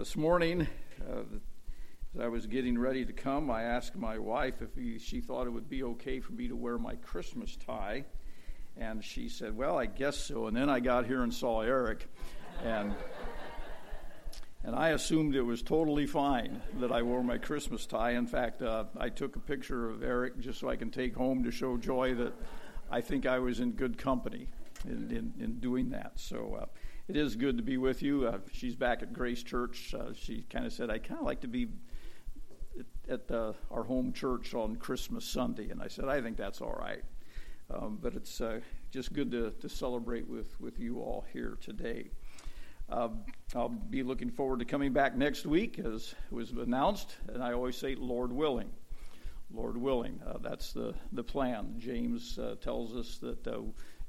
this morning, uh, as I was getting ready to come, I asked my wife if he, she thought it would be okay for me to wear my Christmas tie. And she said, Well, I guess so. And then I got here and saw Eric. And, and I assumed it was totally fine that I wore my Christmas tie. In fact, uh, I took a picture of Eric just so I can take home to show Joy that I think I was in good company in, in, in doing that. So, uh, it is good to be with you. Uh, she's back at Grace Church. Uh, she kind of said, I kind of like to be at uh, our home church on Christmas Sunday. And I said, I think that's all right. Um, but it's uh, just good to, to celebrate with, with you all here today. Um, I'll be looking forward to coming back next week, as was announced. And I always say, Lord willing. Lord willing. Uh, that's the, the plan. James uh, tells us that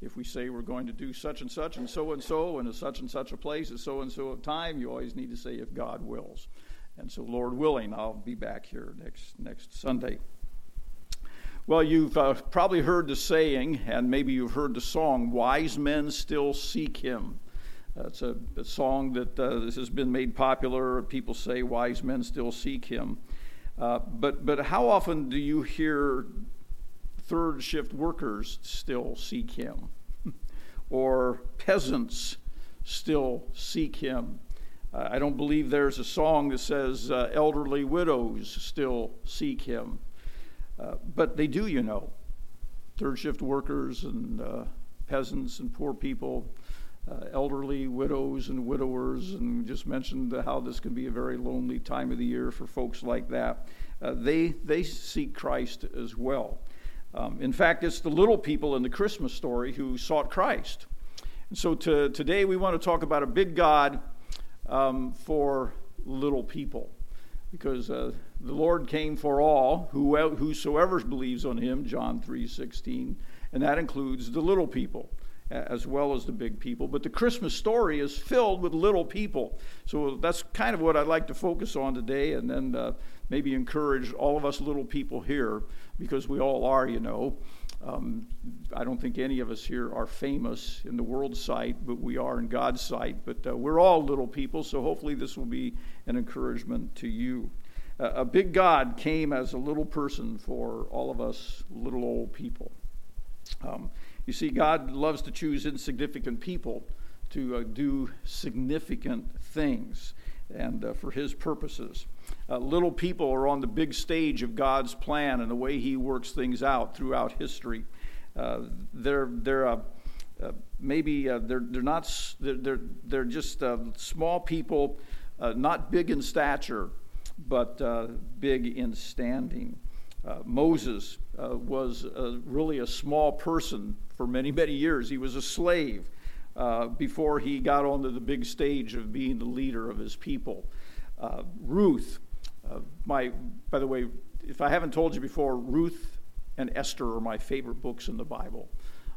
if we say we're going to do such and such and so and so and a such and such a place at so and so of time, you always need to say if God wills. And so, Lord willing, I'll be back here next next Sunday. Well, you've uh, probably heard the saying, and maybe you've heard the song, Wise Men Still Seek Him. It's a, a, song that uh, this has been made popular. People say wise men still seek him. Uh, but, but how often do you hear third shift workers still seek him, or peasants still seek him. Uh, I don't believe there's a song that says uh, elderly widows still seek him. Uh, but they do, you know. Third shift workers and uh, peasants and poor people, uh, elderly widows and widowers, and just mentioned how this can be a very lonely time of the year for folks like that. Uh, they, they seek Christ as well. Um, in fact, it's the little people in the Christmas story who sought Christ. And so to, today we want to talk about a big God um, for little people. Because uh, the Lord came for all, whosoever believes on him, John 3.16, and that includes the little people as well as the big people. But the Christmas story is filled with little people. So that's kind of what I'd like to focus on today, and then uh, maybe encourage all of us little people here because we all are, you know. Um, I don't think any of us here are famous in the world's sight, but we are in God's sight. But uh, we're all little people, so hopefully this will be an encouragement to you. Uh, a big God came as a little person for all of us little old people. Um, you see, God loves to choose insignificant people to uh, do significant things and uh, for his purposes. Uh, little people are on the big stage of God's plan and the way he works things out throughout history. Uh, they're they're uh, uh, maybe they're they're not they're they're just small people, not big in stature, but big in standing. Moses was really a small person for many many years. He was a slave uh, before he got onto the big stage of being the leader of his people. Uh, Ruth, uh, my, by the way, if I haven't told you before, Ruth and Esther are my favorite books in the Bible.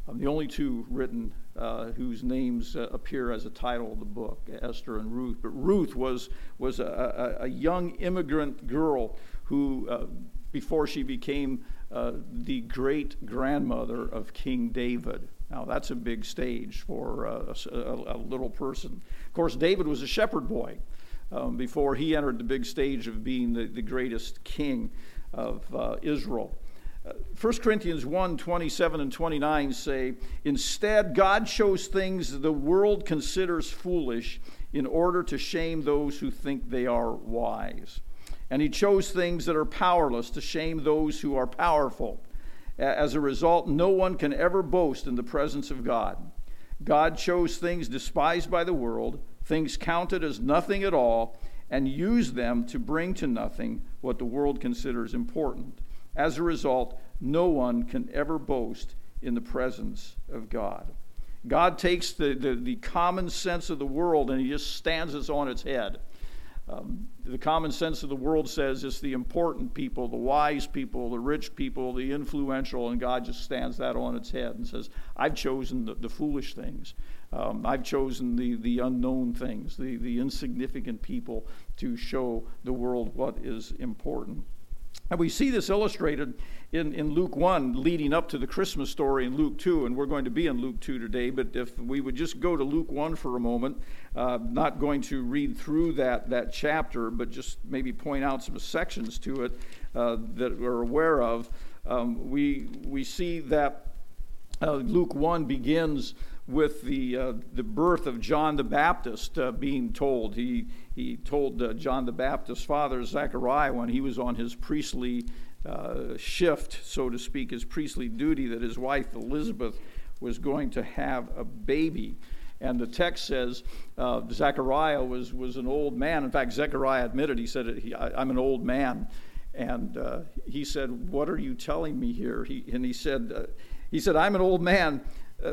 Um, the only two written uh, whose names uh, appear as a title of the book, Esther and Ruth. But Ruth was, was a, a, a young immigrant girl who, uh, before she became uh, the great grandmother of King David. Now, that's a big stage for uh, a, a, little person. Of course, David was a shepherd boy um, before he entered the big stage of being the, the greatest king of uh, Israel. Uh, 1 Corinthians 1 27 and 29 say, Instead, God shows things the world considers foolish in order to shame those who think they are wise. And he chose things that are powerless to shame those who are powerful. As a result, no one can ever boast in the presence of God. God chose things despised by the world, things counted as nothing at all, and used them to bring to nothing what the world considers important. As a result, no one can ever boast in the presence of God. God takes the, the, the common sense of the world and he just stands it on its head. Um, the common sense of the world says it's the important people, the wise people, the rich people, the influential, and God just stands that on its head and says, I've chosen the, the foolish things. Um, I've chosen the, the unknown things, the, the insignificant people to show the world what is important. And we see this illustrated in, in Luke 1 leading up to the Christmas story in Luke 2, and we're going to be in Luke 2 today. But if we would just go to Luke 1 for a moment, uh, not going to read through that, that chapter, but just maybe point out some sections to it uh, that we're aware of, um, we, we see that uh, Luke 1 begins with the, uh, the birth of John the Baptist uh, being told. He, he told uh, John the Baptist's father, Zechariah, when he was on his priestly uh, shift, so to speak, his priestly duty, that his wife Elizabeth was going to have a baby. And the text says uh, Zechariah was, was an old man. In fact, Zechariah admitted, he said, I, am an old man. And uh, he said, What are you telling me here? He, and he said, uh, he said, I'm an old man.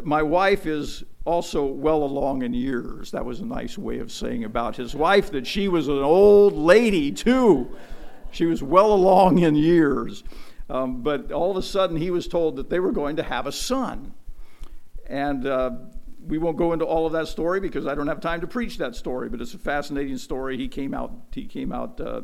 My wife is also well along in years. That was a nice way of saying about his wife that she was an old lady, too. She was well along in years. Um, but all of a sudden, he was told that they were going to have a son. And uh, we won't go into all of that story because I don't have time to preach that story. But it's a fascinating story. He came out. He came out uh,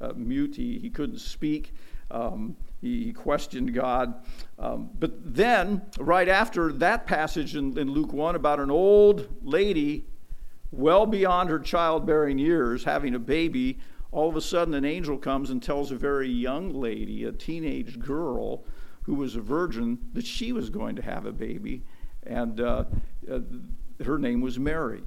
uh, mute. He, he couldn't speak. Um, he, he, questioned God. Um, but then, right after that passage in, in Luke 1 about an old lady, well beyond her childbearing years, having a baby, all of a sudden an angel comes and tells a very young lady, a teenage girl who was a virgin, that she was going to have a baby. And uh, uh, her name was Mary.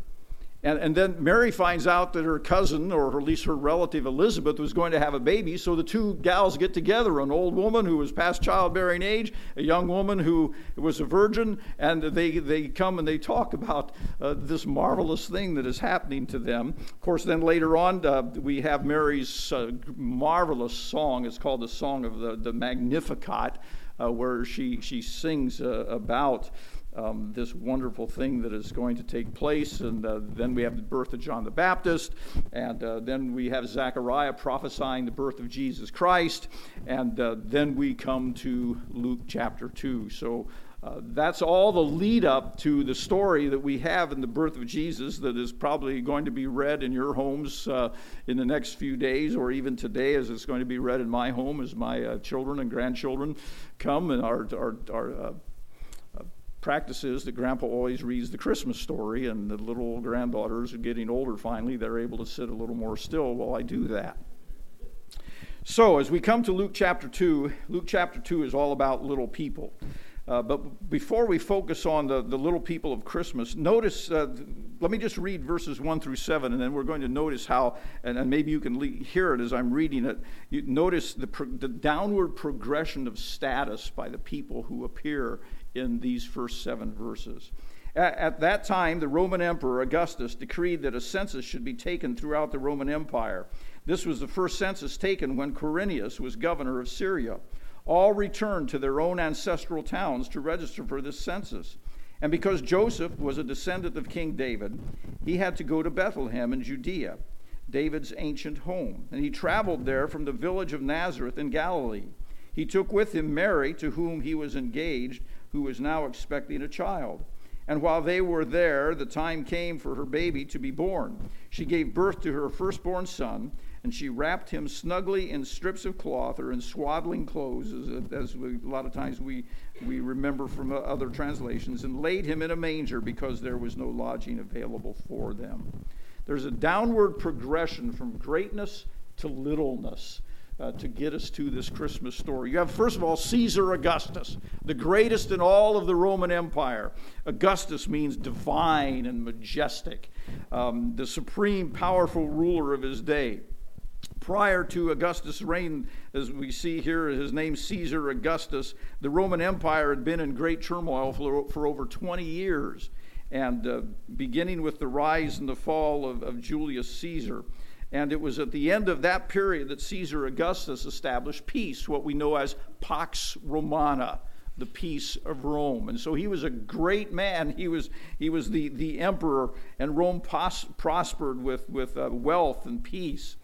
And, and then Mary finds out that her cousin, or at least her relative Elizabeth, was going to have a baby. So the two gals get together an old woman who was past childbearing age, a young woman who was a virgin, and they, they come and they talk about uh, this marvelous thing that is happening to them. Of course, then later on, uh, we have Mary's uh, marvelous song. It's called the Song of the, the Magnificat, uh, where she, she sings uh, about um, this wonderful thing that is going to take place. And uh, then we have the birth of John the Baptist, and uh, then we have Zechariah prophesying the birth of Jesus Christ, and uh, then we come to Luke chapter 2. So uh, that's all the lead up to the story that we have in the birth of Jesus that is probably going to be read in your homes uh, in the next few days or even today as it's going to be read in my home as my uh, children and grandchildren come and our, our, our practice is that grandpa always reads the Christmas story, and the little granddaughters are getting older finally. They're able to sit a little more still while I do that. So, as we come to Luke chapter 2, Luke chapter 2 is all about little people. Uh, but before we focus on the, the little people of Christmas, notice, uh, let me just read verses 1 through 7, and then we're going to notice how, and, and maybe you can le- hear it as I'm reading it. You notice the, pro- the downward progression of status by the people who appear in these first seven verses. At, at that time, the Roman Emperor Augustus decreed that a census should be taken throughout the Roman Empire. This was the first census taken when Quirinius was governor of Syria. All returned to their own ancestral towns to register for this census. And because Joseph was a descendant of King David, he had to go to Bethlehem in Judea, David's ancient home. And he traveled there from the village of Nazareth in Galilee. He took with him Mary, to whom he was engaged who was now expecting a child. And while they were there, the time came for her baby to be born. She gave birth to her firstborn son, and she wrapped him snugly in strips of cloth or in swaddling clothes, as, as we, a lot of times we, we remember from uh, other translations, and laid him in a manger because there was no lodging available for them. There's a downward progression from greatness to littleness uh, to get us to this Christmas story. You have, first of all, Caesar Augustus, the greatest in all of the Roman Empire. Augustus means divine and majestic, um, the supreme, powerful ruler of his day. Prior to Augustus' reign, as we see here, his name Caesar Augustus, the Roman Empire had been in great turmoil for, for over 20 years. And uh, beginning with the rise and the fall of, of Julius Caesar, and it was at the end of that period that Caesar Augustus established peace, what we know as Pax Romana, the peace of Rome. And so he was a great man. He was, he was the, the emperor, and Rome pos- prospered with, with uh, wealth and peace.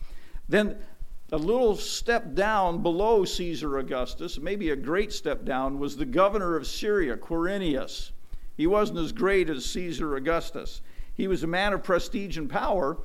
Then a little step down below Caesar Augustus, maybe a great step down, was the governor of Syria, Quirinius. He wasn't as great as Caesar Augustus. He was a man of prestige and power,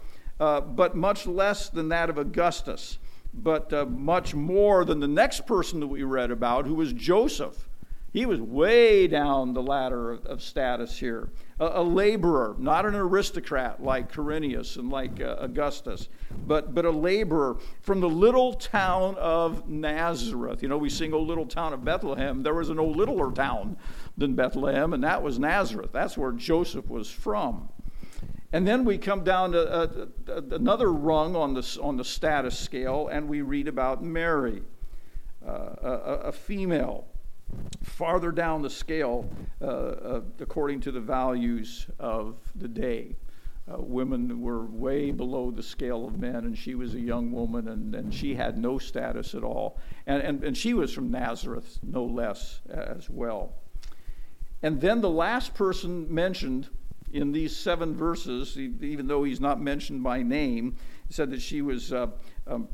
uh, but much less than that of Augustus. but uh, much more than the next person that we read about, who was Joseph. He was way down the ladder of, of status here. A, a, laborer, not an aristocrat like Quirinius and like uh, Augustus, but, but a laborer from the little town of Nazareth. You know, we sing, "Old Little Town of Bethlehem. There was an O Littler town than Bethlehem, and that was Nazareth. That's where Joseph was from. And then we come down to uh, another rung on the, on the status scale, and we read about Mary, uh, a, a, female, farther down the scale uh, according to the values of the day. Uh, women were way below the scale of men, and she was a young woman, and, and she had no status at all. And, and, and she was from Nazareth, no less, as well. And then the last person mentioned in these seven verses, even though he's not mentioned by name, said that she was uh, um,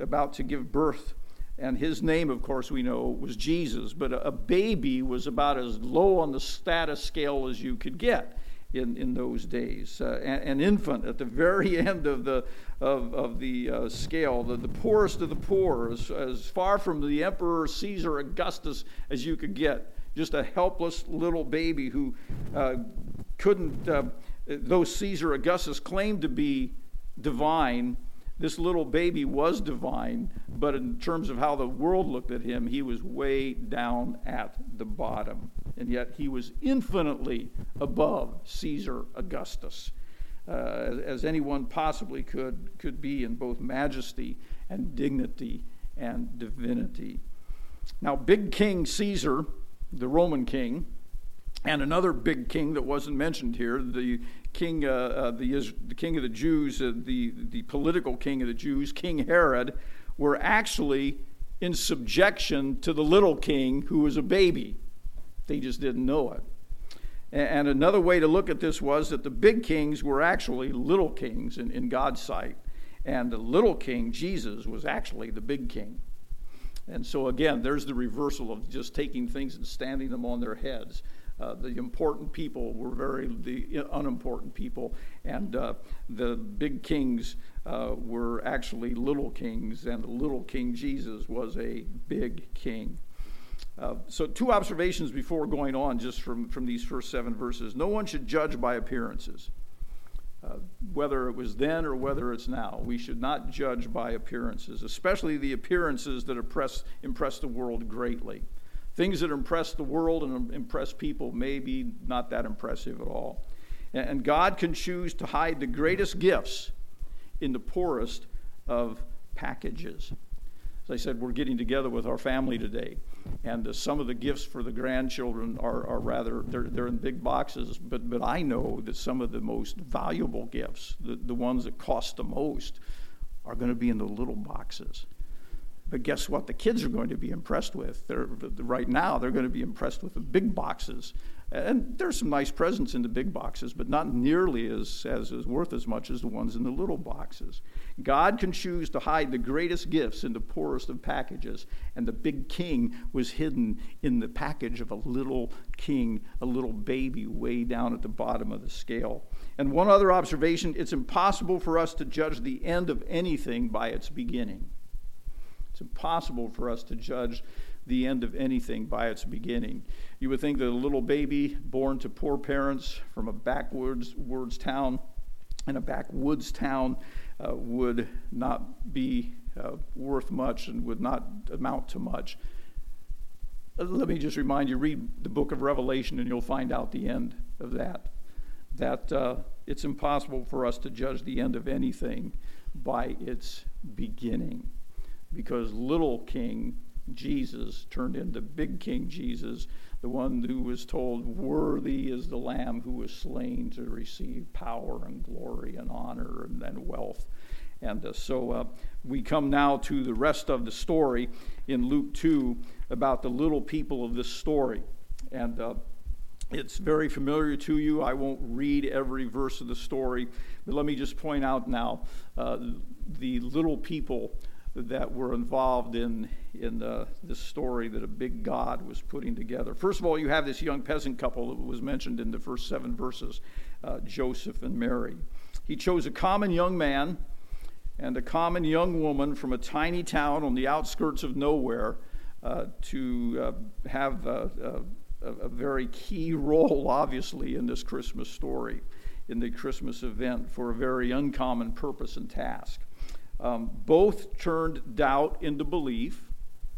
about to give birth. And his name, of course, we know was Jesus, but a, a baby was about as low on the status scale as you could get in, in those days. Uh, an, an, infant at the very end of the, of, of the uh, scale, the, the poorest of the poor, as, as far from the Emperor Caesar Augustus as you could get. Just a helpless little baby who uh, couldn't, uh, though Caesar Augustus claimed to be divine, this little baby was divine, but in terms of how the world looked at him, he was way down at the bottom. And yet he was infinitely above Caesar Augustus, uh, as, as anyone possibly could, could be in both majesty and dignity and divinity. Now, big King Caesar, the Roman king, and another big king that wasn't mentioned here, the king, uh, uh, the, the, king of the Jews, uh, the, the political king of the Jews, King Herod, were actually in subjection to the little king who was a baby. They just didn't know it. And another way to look at this was that the big kings were actually little kings in, in God's sight. And the little king, Jesus, was actually the big king. And so, again, there's the reversal of just taking things and standing them on their heads. Uh, the important people were very the unimportant people, and uh, the big kings uh, were actually little kings, and the little King Jesus was a big king. Uh, so, two observations before going on, just from, from these first seven verses. No one should judge by appearances, uh, whether it was then or whether it's now. We should not judge by appearances, especially the appearances that impress, impress the world greatly. Things that impress the world and impress people may be not that impressive at all. And God can choose to hide the greatest gifts in the poorest of packages. As I said, we're getting together with our family today, and uh, some of the gifts for the grandchildren are, are rather, they're, they're in big boxes, but, but I know that some of the most valuable gifts, the, the ones that cost the most, are going to be in the little boxes. But guess what? The kids are going to be impressed with. They're, right now, they're going to be impressed with the big boxes. And there's some nice presents in the big boxes, but not nearly as, as is worth as much as the ones in the little boxes. God can choose to hide the greatest gifts in the poorest of packages, and the big king was hidden in the package of a little king, a little baby way down at the bottom of the scale. And one other observation it's impossible for us to judge the end of anything by its beginning impossible for us to judge the end of anything by its beginning. You would think that a little baby born to poor parents from a backwoods words town and a backwoods town uh, would not be uh, worth much and would not amount to much. Uh, let me just remind you read the book of Revelation and you'll find out the end of that. That uh, it's impossible for us to judge the end of anything by its beginning because little King Jesus turned into big King Jesus, the one who was told, Worthy is the Lamb who was slain to receive power and glory and honor and, wealth. And uh, so uh, we come now to the rest of the story in Luke 2 about the little people of this story. And uh, it's very familiar to you. I won't read every verse of the story, but let me just point out now uh, the little people that were involved in, in the, this story that a big God was putting together. First of all, you have this young peasant couple that was mentioned in the first seven verses uh, Joseph and Mary. He chose a common young man and a common young woman from a tiny town on the outskirts of nowhere uh, to uh, have a, a, a, very key role, obviously, in this Christmas story, in the Christmas event, for a very uncommon purpose and task. Um, both turned doubt into belief.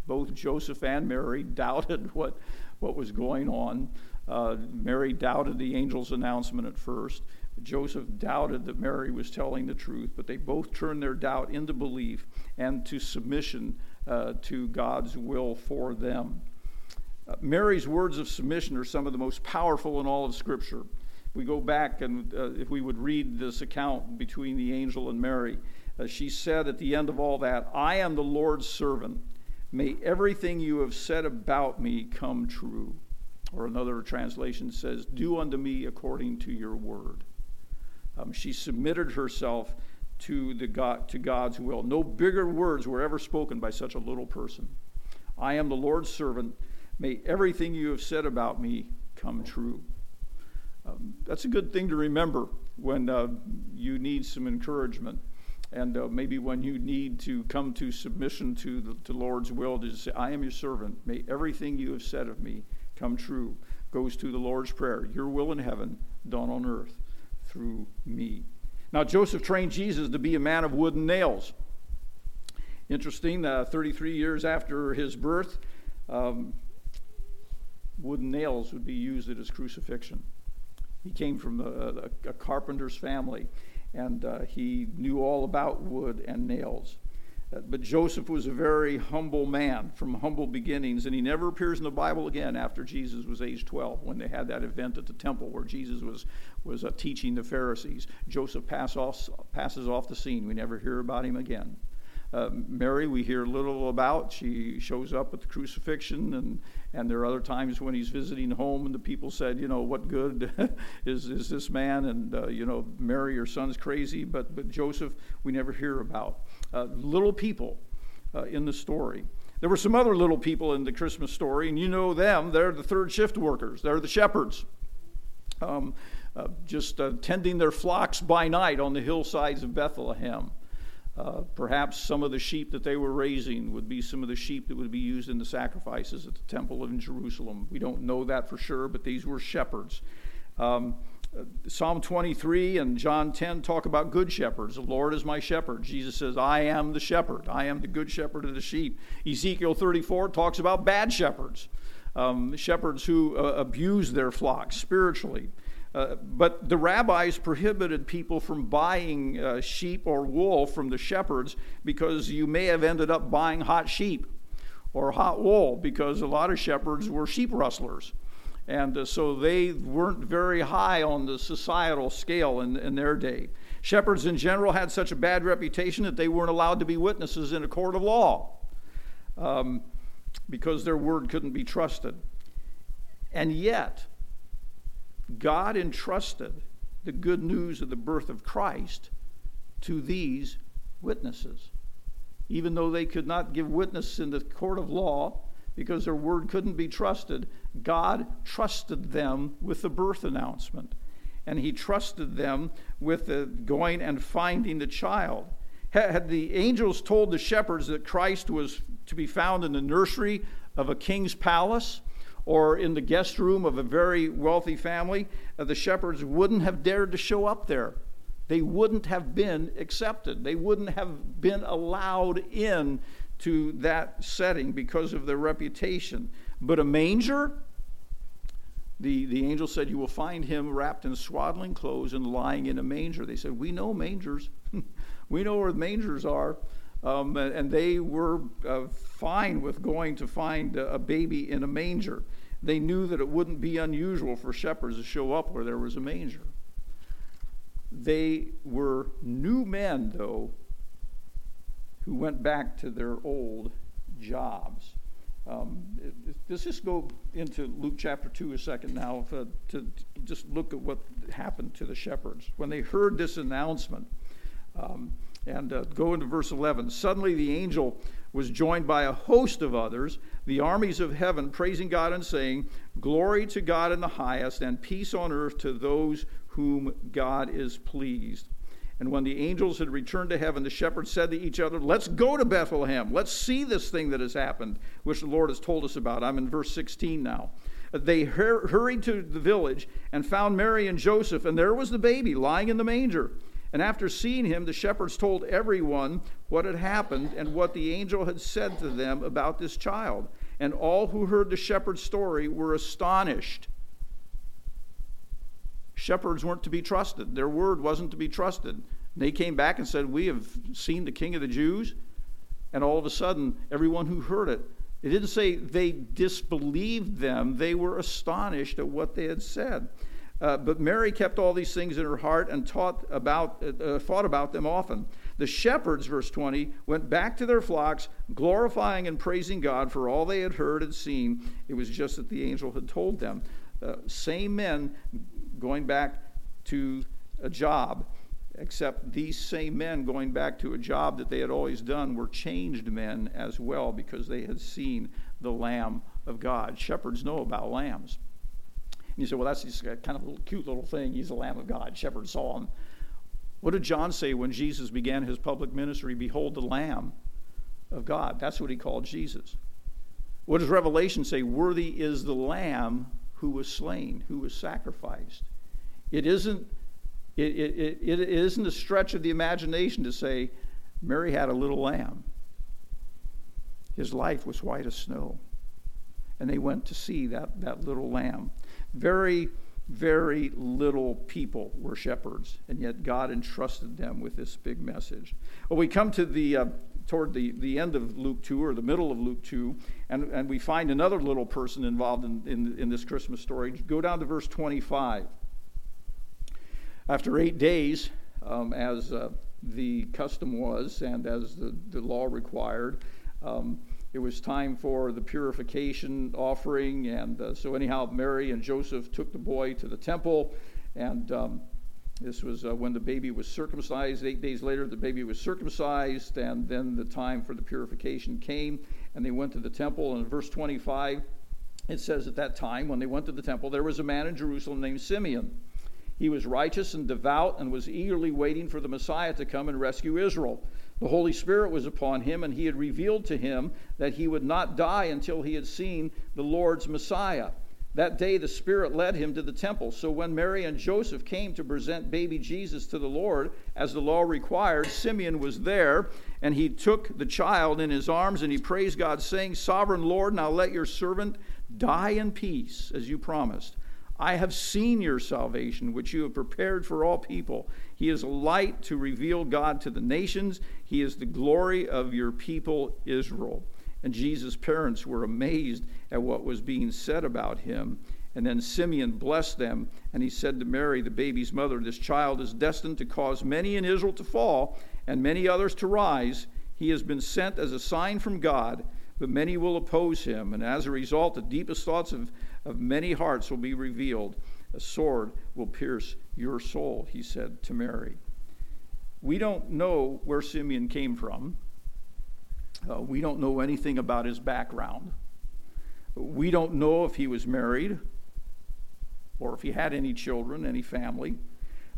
Both Joseph and Mary doubted what, what was going on. Uh, Mary doubted the angel's announcement at first. Joseph doubted that Mary was telling the truth, but they both turned their doubt into belief and to submission uh, to God's will for them. Uh, Mary's words of submission are some of the most powerful in all of Scripture. We go back and uh, if we would read this account between the angel and Mary, uh, she said at the end of all that, I am the Lord's servant. May everything you have said about me come true. Or another translation says, Do unto me according to your word. Um, she submitted herself to, the God, to God's will. No bigger words were ever spoken by such a little person. I am the Lord's servant. May everything you have said about me come true. Um, that's a good thing to remember when uh, you need some encouragement. And uh, maybe when you need to come to submission to the to Lord's will, to say, I am your servant. May everything you have said of me come true. Goes to the Lord's Prayer Your will in heaven, done on earth through me. Now, Joseph trained Jesus to be a man of wood and nails. Interesting, uh, 33 years after his birth, um, wooden nails would be used at his crucifixion. He came from a, a, a carpenter's family, and uh, he knew all about wood and nails. But Joseph was a very humble man from humble beginnings, and he never appears in the Bible again after Jesus was age 12 when they had that event at the temple where Jesus was, was uh, teaching the Pharisees. Joseph pass off, passes off the scene. We never hear about him again. Uh, Mary, we hear little about. She shows up at the crucifixion, and, and there are other times when he's visiting home, and the people said, you know, what good is, is this man? And, uh, you know, Mary, your son's crazy. But, but Joseph, we never hear about uh, little people uh, in the story. There were some other little people in the Christmas story, and you know them. They're the third shift workers, they're the shepherds. Um, uh, just uh, tending their flocks by night on the hillsides of Bethlehem. Uh, perhaps some of the sheep that they were raising would be some of the sheep that would be used in the sacrifices at the temple in Jerusalem. We don't know that for sure, but these were shepherds. Um, Psalm 23 and John 10 talk about good shepherds. The Lord is my shepherd. Jesus says, I am the shepherd. I am the good shepherd of the sheep. Ezekiel 34 talks about bad shepherds, um, shepherds who uh, abuse their flocks spiritually. Uh, but the rabbis prohibited people from buying uh, sheep or wool from the shepherds because you may have ended up buying hot sheep or hot wool because a lot of shepherds were sheep rustlers. And uh, so they weren't very high on the societal scale in, in their day. Shepherds in general had such a bad reputation that they weren't allowed to be witnesses in a court of law um, because their word couldn't be trusted. And yet, God entrusted the good news of the birth of Christ to these witnesses. Even though they could not give witness in the court of law, because their word couldn't be trusted, God trusted them with the birth announcement. And he trusted them with the going and finding the child. Had the angels told the shepherds that Christ was to be found in the nursery of a king's palace or in the guest room of a very wealthy family, uh, the shepherds wouldn't have dared to show up there. They wouldn't have been accepted. They wouldn't have been allowed in to that setting because of their reputation. But a manger, the, the angel said, You will find him wrapped in swaddling clothes and lying in a manger. They said, We know mangers. we know where the mangers are. Um, and they were uh, fine with going to find a baby in a manger. They knew that it wouldn't be unusual for shepherds to show up where there was a manger. They were new men, though, who went back to their old jobs. Um, let's just go into Luke chapter 2 a second now to, to just look at what happened to the shepherds. When they heard this announcement, um, and uh, go into verse 11. Suddenly the angel was joined by a host of others, the armies of heaven, praising God and saying, Glory to God in the highest, and peace on earth to those whom God is pleased. And when the angels had returned to heaven, the shepherds said to each other, Let's go to Bethlehem. Let's see this thing that has happened, which the Lord has told us about. I'm in verse 16 now. They hur- hurried to the village and found Mary and Joseph, and there was the baby lying in the manger. And after seeing him, the shepherds told everyone what had happened and what the angel had said to them about this child. And all who heard the shepherd's story were astonished. Shepherds weren't to be trusted, their word wasn't to be trusted. They came back and said, We have seen the king of the Jews. And all of a sudden, everyone who heard it, it didn't say they disbelieved them, they were astonished at what they had said. Uh, but Mary kept all these things in her heart and taught about, uh, uh thought about them often. The shepherds, verse 20, went back to their flocks, glorifying and praising God for all they had heard and seen. It was just that the angel had told them. Uh, same men going back to a job, except these same men going back to a job that they had always done were changed men as well because they had seen the Lamb of God. Shepherds know about lambs. And you say, well, that's just kind of a cute little thing. He's the Lamb of God. Shepherds saw him. What did John say when Jesus began his public ministry? Behold the Lamb of God. That's what he called Jesus. What does Revelation say? Worthy is the Lamb who was slain, who was sacrificed. It isn't, it, it, it, it isn't a stretch of the imagination to say Mary had a little lamb. His life was white as snow. And they went to see that, that little lamb. Very, very little people were shepherds, and yet God entrusted them with this big message. Well, we come to the uh, toward the, the end of Luke 2 or the middle of Luke 2, and, and we find another little person involved in, in, in this Christmas story. Go down to verse 25. After eight days, um, as uh, the custom was and as the, the law required, um, it was time for the purification offering. And uh, so, anyhow, Mary and Joseph took the boy to the temple. And um, this was uh, when the baby was circumcised. Eight days later, the baby was circumcised. And then the time for the purification came. And they went to the temple. And in verse 25, it says, At that time, when they went to the temple, there was a man in Jerusalem named Simeon. He was righteous and devout and was eagerly waiting for the Messiah to come and rescue Israel. The Holy Spirit was upon him, and he had revealed to him that he would not die until he had seen the Lord's Messiah. That day the Spirit led him to the temple. So when Mary and Joseph came to present baby Jesus to the Lord, as the law required, Simeon was there, and he took the child in his arms and he praised God, saying, Sovereign Lord, now let your servant die in peace, as you promised. I have seen your salvation, which you have prepared for all people. He is a light to reveal God to the nations. He is the glory of your people, Israel. And Jesus' parents were amazed at what was being said about him. And then Simeon blessed them, and he said to Mary, the baby's mother, This child is destined to cause many in Israel to fall, and many others to rise. He has been sent as a sign from God, but many will oppose him. And as a result, the deepest thoughts of of many hearts will be revealed. A sword will pierce your soul, he said to Mary. We don't know where Simeon came from. Uh, we don't know anything about his background. We don't know if he was married or if he had any children, any family.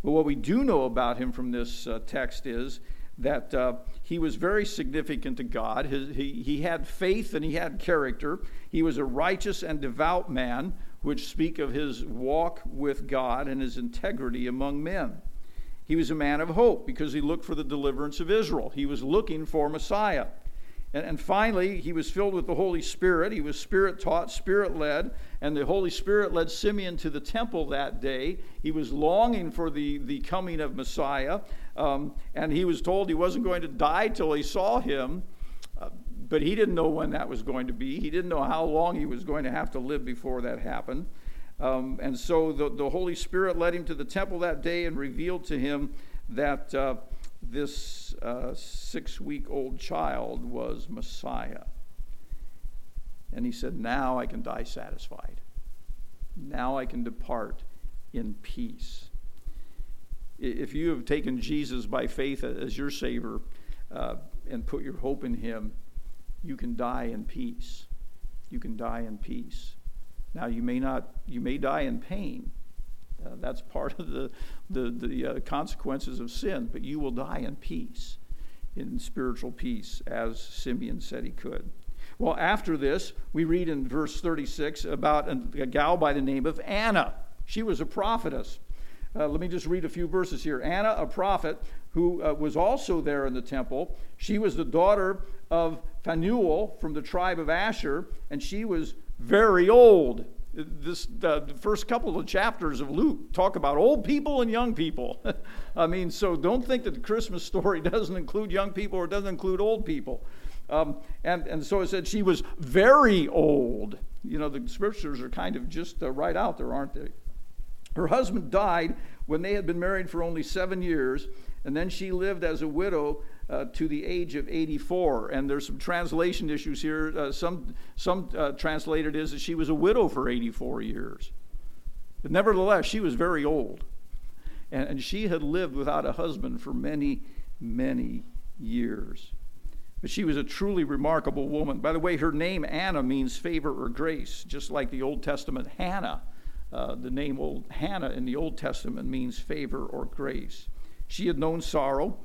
But what we do know about him from this uh, text is that uh, he was very significant to God. His, he, he had faith and he had character. He was a righteous and devout man, which speak of his walk with God and his integrity among men. He was a man of hope because he looked for the deliverance of Israel. He was looking for Messiah. And, and finally, he was filled with the Holy Spirit. He was spirit taught, spirit led, and the Holy Spirit led Simeon to the temple that day. He was longing for the, the coming of Messiah, um, and he was told he wasn't going to die till he saw him. Uh, but he didn't know when that was going to be. He didn't know how long he was going to have to live before that happened. Um, and so the, the Holy Spirit led him to the temple that day and revealed to him that. Uh, this uh, six week old child was Messiah. And he said, Now I can die satisfied. Now I can depart in peace. If you have taken Jesus by faith as your Savior uh, and put your hope in Him, you can die in peace. You can die in peace. Now you may not, you may die in pain, Uh, that's part of the, the, the uh, consequences of sin, but you will die in peace, in spiritual peace, as Simeon said he could. Well, after this, we read in verse 36 about a gal by the name of Anna. She was a prophetess. Uh, let me just read a few verses here. Anna, a prophet who uh, was also there in the temple, she was the daughter of Phanuel from the tribe of Asher, and she was very old. This, the first couple of chapters of Luke talk about old people and young people. I mean, so don't think that the Christmas story doesn't include young people or doesn't include old people. Um, and, and so it said she was very old. You know, the scriptures are kind of just uh, right out there, aren't they? Her husband died when they had been married for only seven years, and then she lived as a widow uh, to the age of 84. And there's some translation issues here. Uh, some some uh, translated is that she was a widow for 84 years. But nevertheless, she was very old. And, and she had lived without a husband for many, many years. But she was a truly remarkable woman. By the way, her name, Anna, means favor or grace, just like the Old Testament Hannah. Uh, the name old Hannah in the Old Testament means favor or grace. She had known sorrow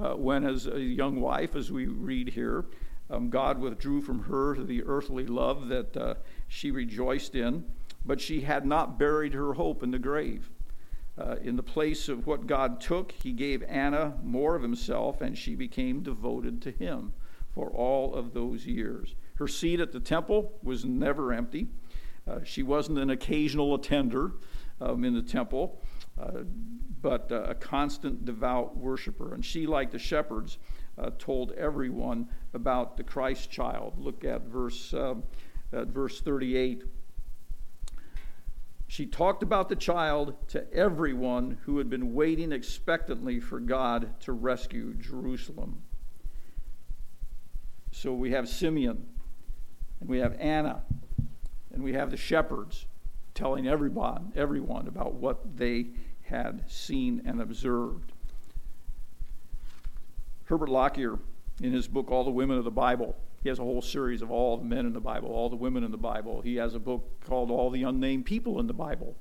uh, when, as a young wife, as we read here, um, God withdrew from her the earthly love that uh, she rejoiced in, but she had not buried her hope in the grave. Uh, in the place of what God took, he gave Anna more of himself, and she became devoted to him for all of those years. Her seat at the temple was never empty. Uh, she wasn't an occasional attender um, in the temple, uh, but uh, a constant devout worshiper. And she, like the shepherds, uh, told everyone about the Christ child. Look at verse, um, at verse 38. She talked about the child to everyone who had been waiting expectantly for God to rescue Jerusalem. So we have Simeon, and we have Anna, and we have the shepherds telling everyone, everyone about what they had seen and observed. Herbert Lockyer, in his book All the Women of the Bible, he has a whole series of all the men in the Bible, all the women in the Bible. He has a book called All the Unnamed People in the Bible.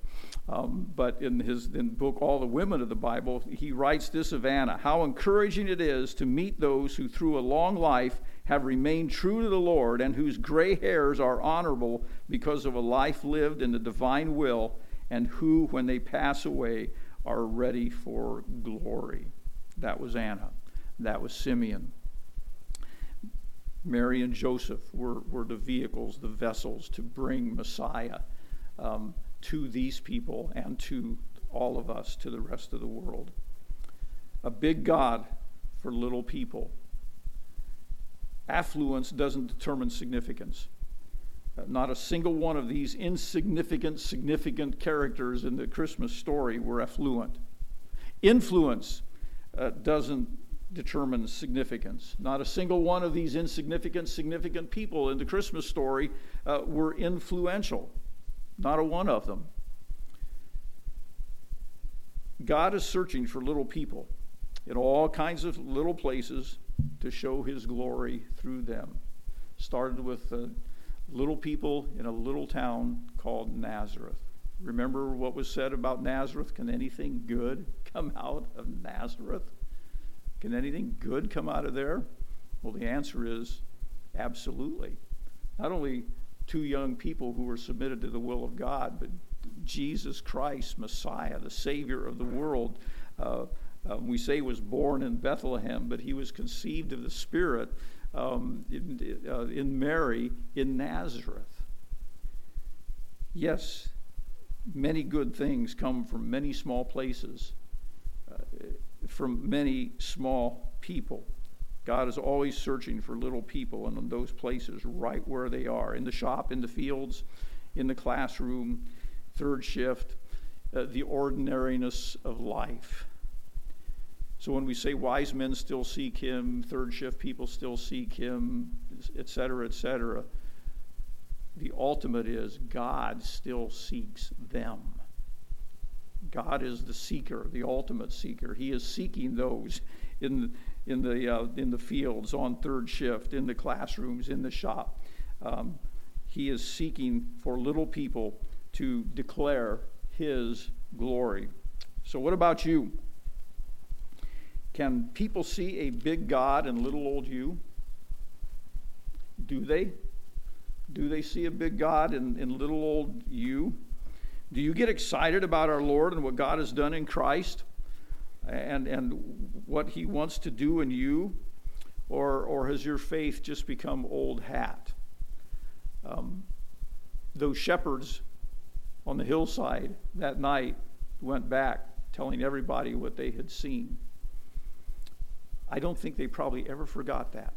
Um, but in his in book, All the Women of the Bible, he writes this of Anna How encouraging it is to meet those who, through a long life, have remained true to the Lord and whose gray hairs are honorable because of a life lived in the divine will, and who, when they pass away, are ready for glory. That was Anna. That was Simeon. Mary and Joseph were, were the vehicles, the vessels to bring Messiah um, to these people and to all of us, to the rest of the world. A big God for little people. Affluence doesn't determine significance. Uh, not a single one of these insignificant, significant characters in the Christmas story were affluent. Influence uh, doesn't determine significance. Not a single one of these insignificant, significant people in the Christmas story uh, were influential. Not a one of them. God is searching for little people in all kinds of little places to show his glory through them. Started with uh, little people in a little town called Nazareth. Remember what was said about Nazareth? Can anything good come out of Nazareth? Can anything good come out of there? Well, the answer is absolutely. Not only two young people who were submitted to the will of God, but Jesus Christ, Messiah, the Savior of the world. Uh, uh, we say was born in Bethlehem, but he was conceived of the Spirit um, in, uh, in Mary in Nazareth. Yes, many good things come from many small places. Uh, from many small people. God is always searching for little people and in those places right where they are in the shop, in the fields, in the classroom, third shift, uh, the ordinariness of life. So when we say wise men still seek him, third shift people still seek him, et cetera, et cetera, the ultimate is God still seeks them. God is the seeker, the ultimate seeker. He is seeking those in, in, the, uh, in the fields, on third shift, in the classrooms, in the shop. Um, he is seeking for little people to declare his glory. So, what about you? Can people see a big God in little old you? Do they? Do they see a big God in, in little old you? Do you get excited about our Lord and what God has done in Christ and, and what he wants to do in you? Or, or has your faith just become old hat? Um, those shepherds on the hillside that night went back telling everybody what they had seen. I don't think they probably ever forgot that.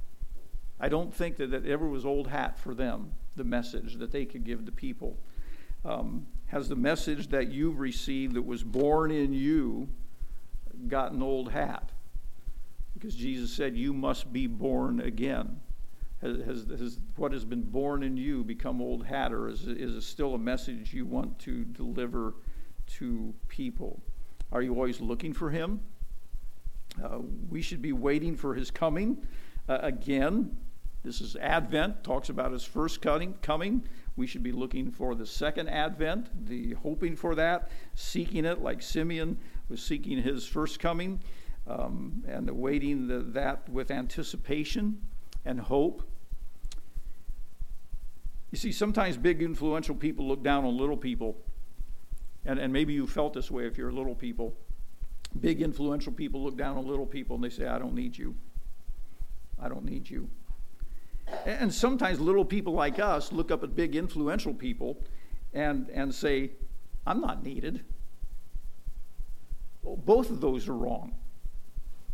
I don't think that that ever was old hat for them, the message that they could give to people. Um, has the message that you've received that was born in you gotten old hat? Because Jesus said, You must be born again. Has, has, has, what has been born in you become old hat, or is, is it still a message you want to deliver to people? Are you always looking for Him? Uh, we should be waiting for His coming uh, again. This is Advent, talks about His first coming. coming. We should be looking for the second Advent, the hoping for that, seeking it like Simeon was seeking his first coming, um, and awaiting the, that with anticipation and hope. You see, sometimes big influential people look down on little people. And, and maybe you felt this way if you're little people. Big influential people look down on little people and they say, I don't need you. I don't need you. And sometimes little people like us look up at big influential people and, and say, I'm not needed. Well, both of those are wrong.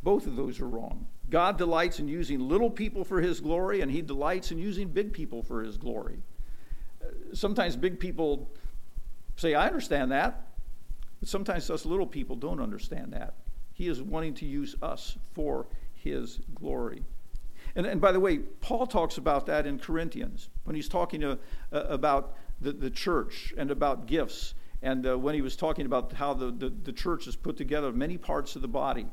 Both of those are wrong. God delights in using little people for his glory, and he delights in using big people for his glory. Uh, sometimes big people say, I understand that. But sometimes us little people don't understand that. He is wanting to use us for his glory. And, and by the way, Paul talks about that in Corinthians when he's talking to, uh, about the, the church and about gifts. And uh, when he was talking about how the, the, the church is put together, many parts of the body.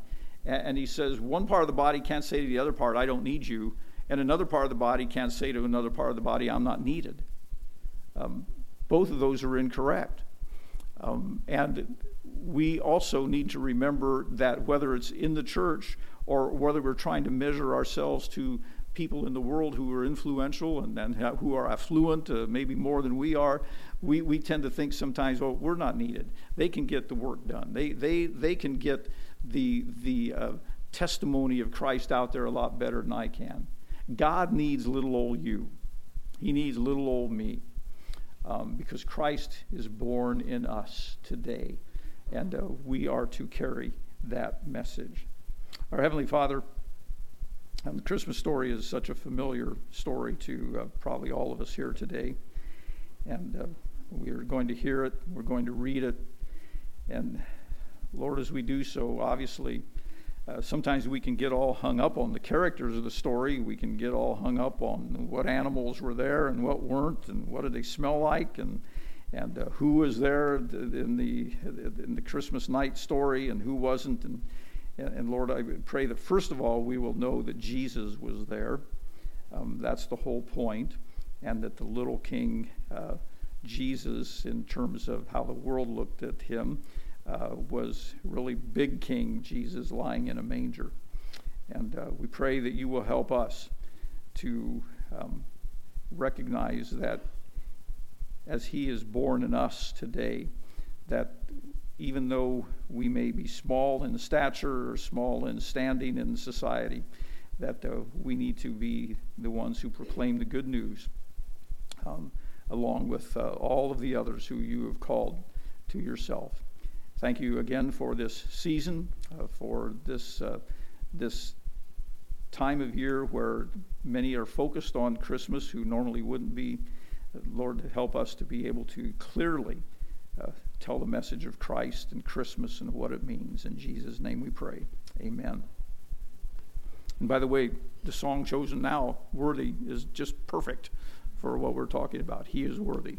And, and he says, one part of the body can't say to the other part, I don't need you. And another part of the body can't say to another part of the body, I'm not needed. Um, both of those are incorrect. Um, and we also need to remember that whether it's in the church or whether we're trying to measure ourselves to people in the world who are influential and, and who are affluent, uh, maybe more than we are, we, we tend to think sometimes, oh, we're not needed. They can get the work done. They, they, they can get the, the uh, testimony of Christ out there a lot better than I can. God needs little old you. He needs little old me. Um, because Christ is born in us today, and uh, we are to carry that message. Our Heavenly Father, um, the Christmas story is such a familiar story to uh, probably all of us here today. And uh, we are going to hear it, we're going to read it. And Lord, as we do so, obviously, uh, sometimes we can get all hung up on the characters of the story. We can get all hung up on what animals were there and what weren't, and what did they smell like, and and uh, who was there in the in the Christmas night story and who wasn't. And and, Lord, I pray that first of all, we will know that Jesus was there. Um, that's the whole. And that the little king, uh, Jesus, in terms of how the world looked at him, uh, was really big king Jesus lying in a manger. And uh, we pray that you will help us to um, recognize that as he is born in us today, that even though we may be small in stature or small in standing in society, that uh, we need to be the ones who proclaim the good news, um, along with uh, all of the others who you have called to yourself. Thank you again for this season, uh, for this uh, this time of year where many are focused on Christmas who normally wouldn't be. Lord, help us to be able to clearly uh, tell the message of Christ and Christmas and what it means. In Jesus' name we pray. Amen. And by the way, the song chosen now, Worthy, is just perfect for what we're talking about. He is worthy.